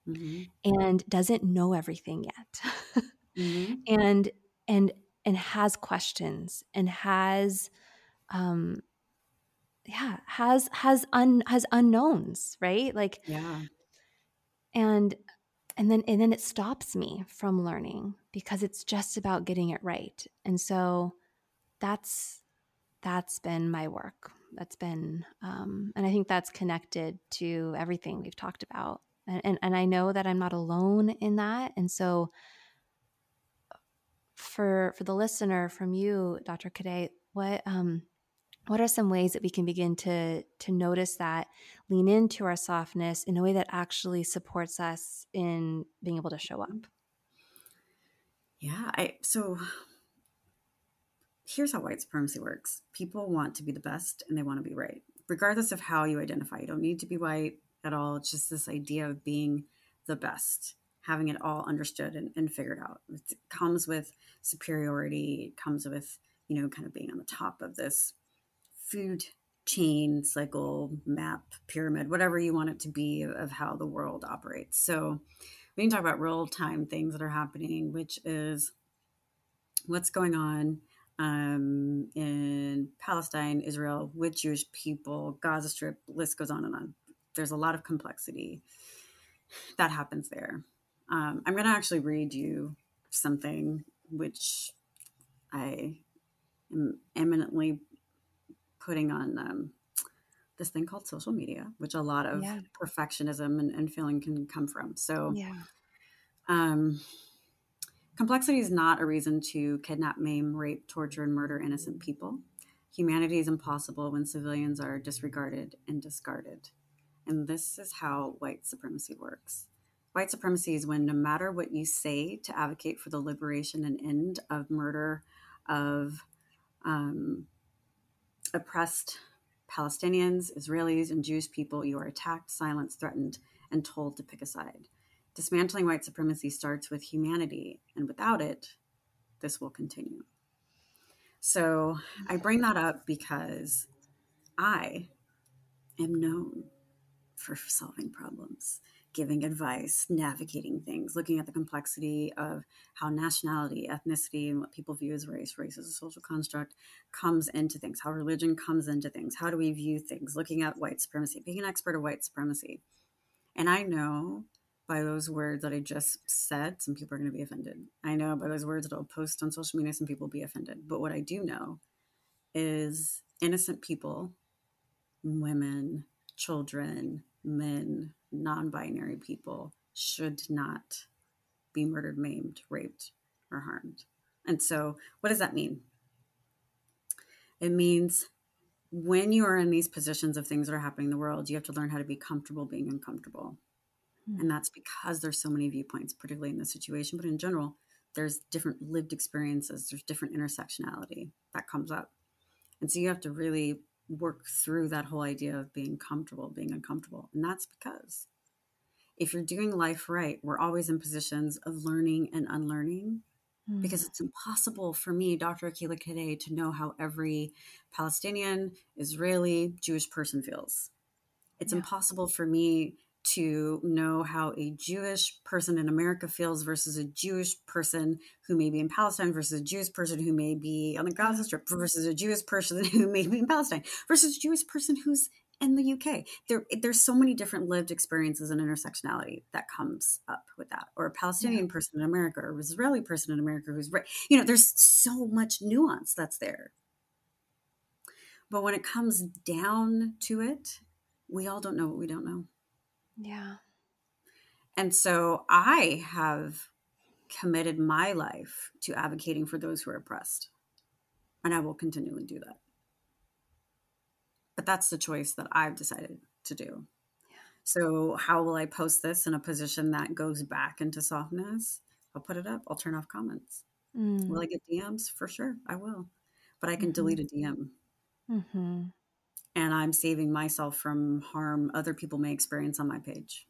mm-hmm. and doesn't know everything yet [laughs] mm-hmm. and and and has questions and has um yeah has has un has unknowns right like yeah and and then and then it stops me from learning because it's just about getting it right. And so that's that's been my work. That's been um, and i think that's connected to everything we've talked about. And, and, and i know that i'm not alone in that. And so for for the listener from you dr Cadet, what um what are some ways that we can begin to to notice that lean into our softness in a way that actually supports us in being able to show up? Yeah i so here's how white supremacy works. People want to be the best and they want to be right. Regardless of how you identify you don't need to be white at all. It's just this idea of being the best having it all understood and, and figured out. It comes with superiority it comes with you know kind of being on the top of this food chain, cycle, map, pyramid, whatever you want it to be of how the world operates. So we can talk about real time things that are happening, which is what's going on um, in Palestine, Israel, with Jewish people, Gaza Strip, list goes on and on. There's a lot of complexity that happens there. Um, I'm going to actually read you something which I am eminently putting on um, this thing called social media, which a lot of yeah. perfectionism and, and, feeling can come from. So, yeah. Um, complexity is not a reason to kidnap, maim, rape, torture, and murder innocent people. Humanity is impossible when civilians are disregarded and discarded. And this is how white supremacy works. White supremacy is when no matter what you say to advocate for the liberation and end of murder, of um, oppressed Palestinians, Israelis, and Jewish people, you are attacked, silenced, threatened, and told to pick a side. Dismantling white supremacy starts with humanity, and without it, this will continue. So I bring that up because I am known for solving problems giving advice, navigating things, looking at the complexity of how nationality, ethnicity, and what people view as race, race as a social construct, comes into things, how religion comes into things, how do we view things, looking at white supremacy, being an expert of white supremacy. And I know by those words that I just said, some people are going to be offended. I know by those words that I'll post on social media, some people will be offended. But what I do know is innocent people, women, children, men, non binary people should not be murdered, maimed, raped, or harmed. And so, what does that mean? It means when you are in these positions of things that are happening in the world, you have to learn how to be comfortable being uncomfortable. Mm-hmm. And that's because there's so many viewpoints, particularly in this situation, but in general, there's different lived experiences, there's different intersectionality that comes up. And so you have to really work through that whole idea of being comfortable, being uncomfortable. And that's because if you're doing life right, we're always in positions of learning and unlearning. mm. because it's impossible for me, Dr. Akilah Cadet, to know how every Palestinian, Israeli, Jewish person feels. It's yeah. impossible for me to know how a Jewish person in America feels versus a Jewish person who may be in Palestine versus a Jewish person who may be on the mm-hmm. Gaza Strip versus a Jewish person [laughs] who may be in Palestine versus a Jewish person who's in the UK. There, there's so many different lived experiences and intersectionality that comes up with that. Or a Palestinian yeah. person in America, or a Israeli person in America who's, right, you know, there's so much nuance that's there. But when it comes down to it, we all don't know what we don't know. Yeah. And so I have committed my life to advocating for those who are oppressed. And I will continually do that. But that's the choice that I've decided to do. Yeah. So, how will I post this in a position that goes back into softness? I'll put it up. I'll turn off comments. Mm. Will I get DMs? For sure, I will. But I can mm-hmm. delete a DM. Mm-hmm and I'm saving myself from harm other people may experience on my page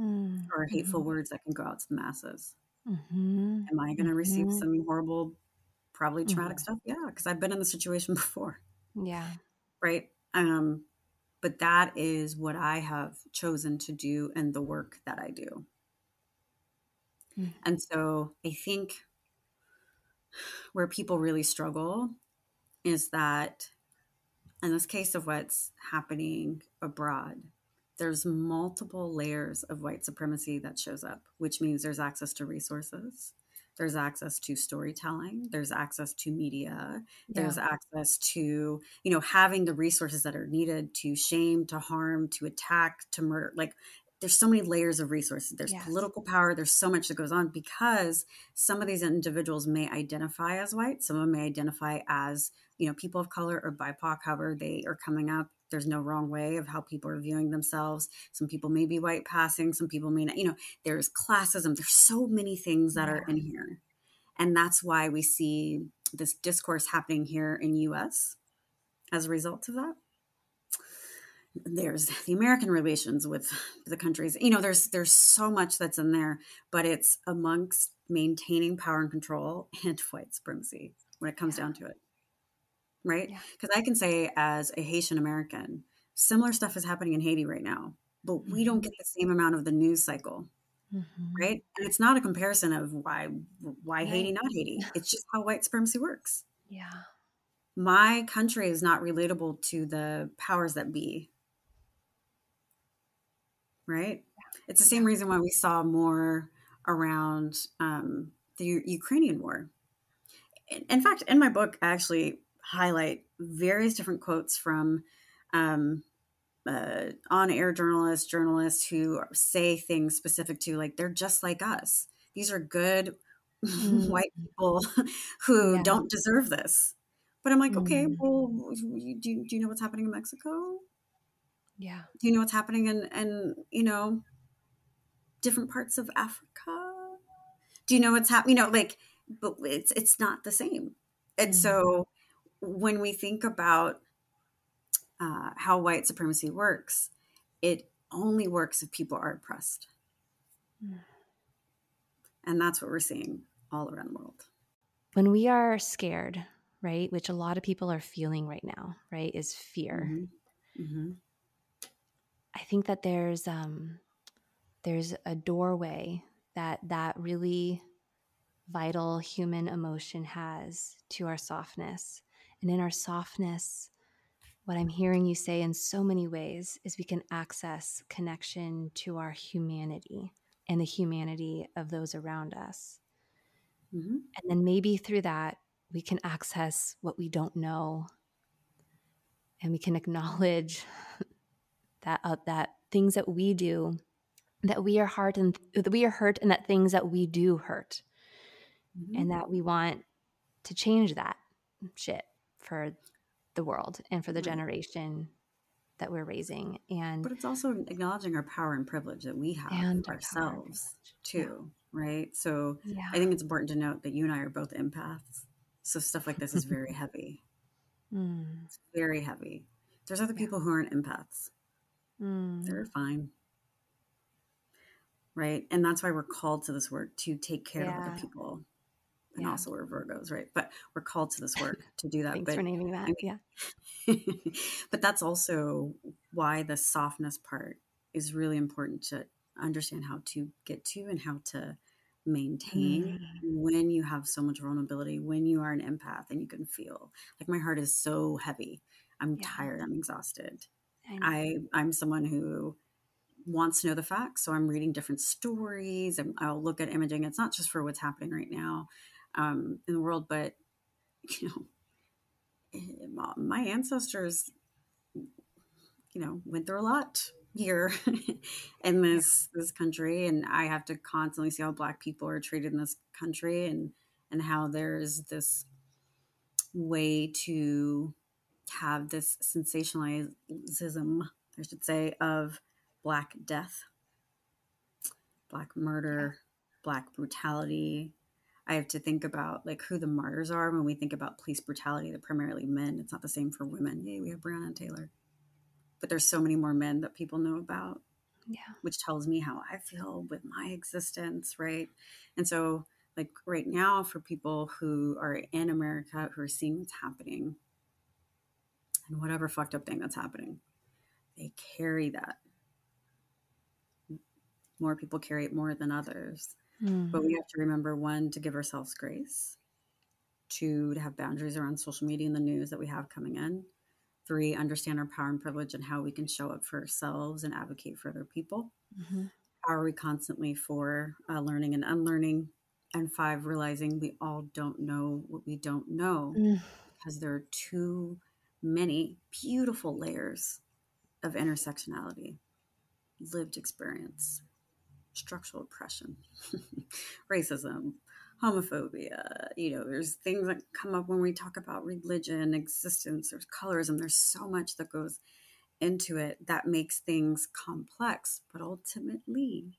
mm-hmm. or hateful mm-hmm. words that can go out to the masses. Mm-hmm. Am I going to receive mm-hmm. some horrible, probably traumatic mm-hmm. stuff? Yeah, because I've been in the situation [laughs] before. Yeah. Right. Um, but that is what I have chosen to do and the work that I do. Mm. And so I think where people really struggle is that in this case of what's happening abroad, there's multiple layers of white supremacy that shows up, which means there's access to resources, there's access to storytelling, there's access to media, yeah. there's access to, you know, having the resources that are needed to shame, to harm, to attack, to murder. Like there's so many layers of resources. There's yes. political power. There's so much that goes on because some of these individuals may identify as white. Some of them may identify as, you know, people of color or BIPOC, however they are coming up. There's no wrong way of how people are viewing themselves. Some people may be white passing. Some people may not, you know, there's classism. There's so many things that are in here. And that's why we see this discourse happening here in US as a result of that there's the American relations with the countries. You know, there's there's so much that's in there, but it's amongst maintaining power and control and [laughs] white supremacy when it comes yeah. down to it. Right? Because yeah. I can say as a Haitian American, similar stuff is happening in Haiti right now, but mm-hmm. we don't mm-hmm. get the same amount of the news cycle. Mm-hmm. Right? And it's not a comparison of why why right. Haiti not Haiti. It's just how white supremacy works. Yeah. My country is not relatable to the powers that be right? It's the same reason why we saw more around um, the U- Ukrainian war. In, in, fact, in my book, I actually highlight various different quotes from um, uh, on-air journalists, journalists who say things specific to like they're just like us. These are good [laughs] mm. white people [laughs] who yeah. don't deserve this. But I'm like, mm. okay, well, do you, do you know what's happening in Mexico? Yeah. Do you know what's happening in, in you know, different parts of Africa? Do you know what's happening? You know, like, but it's it's not the same. And mm-hmm. so when we think about uh, how white supremacy works, it only works if people are oppressed. Mm. And that's what we're seeing all around the world. When we are scared, right, which a lot of people are feeling right now, right, is fear. Mm-hmm. Mm-hmm. I think that there's um, there's a doorway that that really vital human emotion has to our softness, and in our softness, what I'm hearing you say in so many ways is we can access connection to our humanity and the humanity of those around us. Mm-hmm. And then maybe through that, we can access what we don't know and we can acknowledge [laughs] that uh, that things that we do that we are hurt and that we are hurt and that things that we do hurt mm-hmm. and that we want to change that shit for the world and for the right. generation that we're raising and but it's also acknowledging our power and privilege that we have and ourselves too yeah. right so yeah. i think it's important to note that you and i are both empaths so stuff like this is very [laughs] heavy mm. it's very heavy there's other people who aren't empaths Mm. They're fine. Right. And that's why we're called to this work to take care yeah. of other people. And yeah. also we're Virgos, right? But we're called to this work to do that. Thanks but, for naming that. Yeah. [laughs] but that's also why the softness part is really important to understand how to get to and how to maintain mm. when you have so much vulnerability, when you are an empath and you can feel like my heart is so heavy. I'm yeah. tired, I'm exhausted. I, I I'm someone who wants to know the facts. So I'm reading different stories and I'll look at imaging. It's not just for what's happening right now um, in the world, but [laughs] you know, eh, my ancestors, you know, went through a lot here [laughs] in this this country, and I have to constantly see how Black people are treated in this country, and and how there's this way to have this sensationalism, I should say, of Black death, Black murder, Black brutality. I have to think about like who the martyrs are when we think about police brutality. They're primarily men. It's not the same for women. Yay, we have Breonna Taylor, but there's so many more men that people know about. Yeah, which tells me how I feel with my existence, right? And so, like right now, for people who are in America who are seeing what's happening and whatever fucked up thing that's happening, they carry that more people carry it more than others. Mm-hmm. But we have to remember one, to give ourselves grace, two, to have boundaries around social media and the news that we have coming in, three, understand our power and privilege and how we can show up for ourselves and advocate for other people. Mm-hmm. How are we constantly for uh, learning and unlearning? And five, realizing we all don't know what we don't know mm. because there are too many beautiful layers of intersectionality, lived experience, structural oppression, [laughs] racism, homophobia. You know, there's things that come up when we talk about religion, existence, there's colorism, there's so much that goes into it that makes things complex. But ultimately,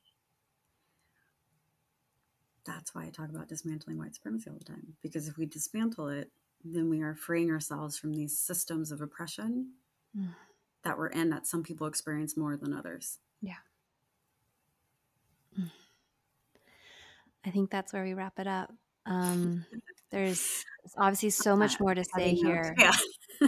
that's why I talk about dismantling white supremacy all the time. Because if we dismantle it, then we are freeing ourselves from these systems of oppression mm. that we're in that some people experience more than others. Yeah. I think that's where we wrap it up. Um, [laughs] there's obviously so much more to say here. Yeah. [laughs]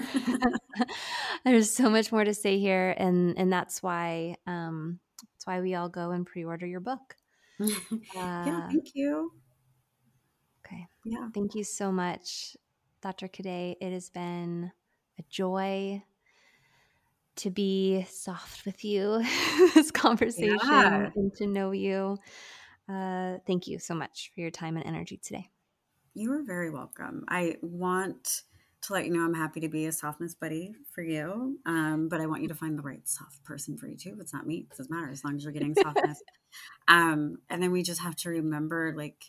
there's so much more to say here, and and that's why um, that's why we all go and pre-order your book. [laughs] Uh, yeah, thank you. Okay. Yeah. Thank you so much, Dr. Cadet. It has been a joy to be soft with you this conversation yeah. and to know you. Uh, thank you so much for your time and energy today. You are very welcome. I want to let you know I'm happy to be a softness buddy for you, um, but I want you to find the right soft person for you too. It's not me; it doesn't matter as long as you're getting softness. [laughs] um, and then we just have to remember, like,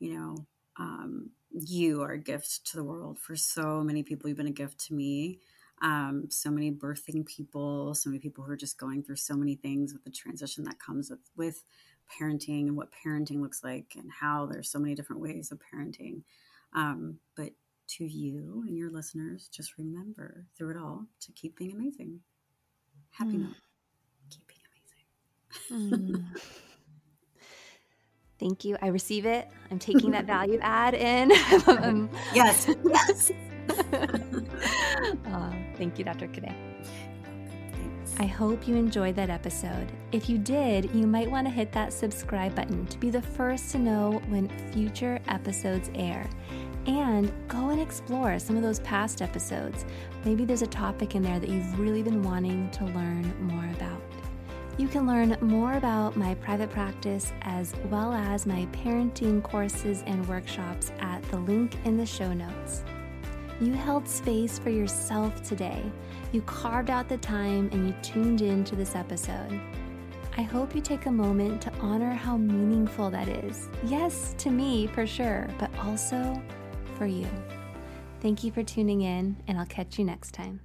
you know, um, you are a gift to the world for so many people. You've been a gift to me. Um, so many birthing people, so many people who are just going through so many things with the transition that comes with with parenting and what parenting looks like and how there's so many different ways of parenting. Um, but to you and your listeners, just remember through it all to keep being amazing. Happy mm. note. Keep being amazing. mm. [laughs] Thank you. I receive it. I'm taking that [laughs] value add in. [laughs] um, yes. Yes. uh, thank you, Dr. Cadet. I hope you enjoyed that episode. If you did, you might want to hit that subscribe button to be the first to know when future episodes air. And go and explore some of those past episodes. Maybe there's a topic in there that you've really been wanting to learn more about. You can learn more about my private practice as well as my parenting courses and workshops at the link in the show notes. You held space for yourself today. You carved out the time and you tuned in to this episode. I hope you take a moment to honor how meaningful that is. Yes, to me for sure, but also for you. Thank you for tuning in, and I'll catch you next time.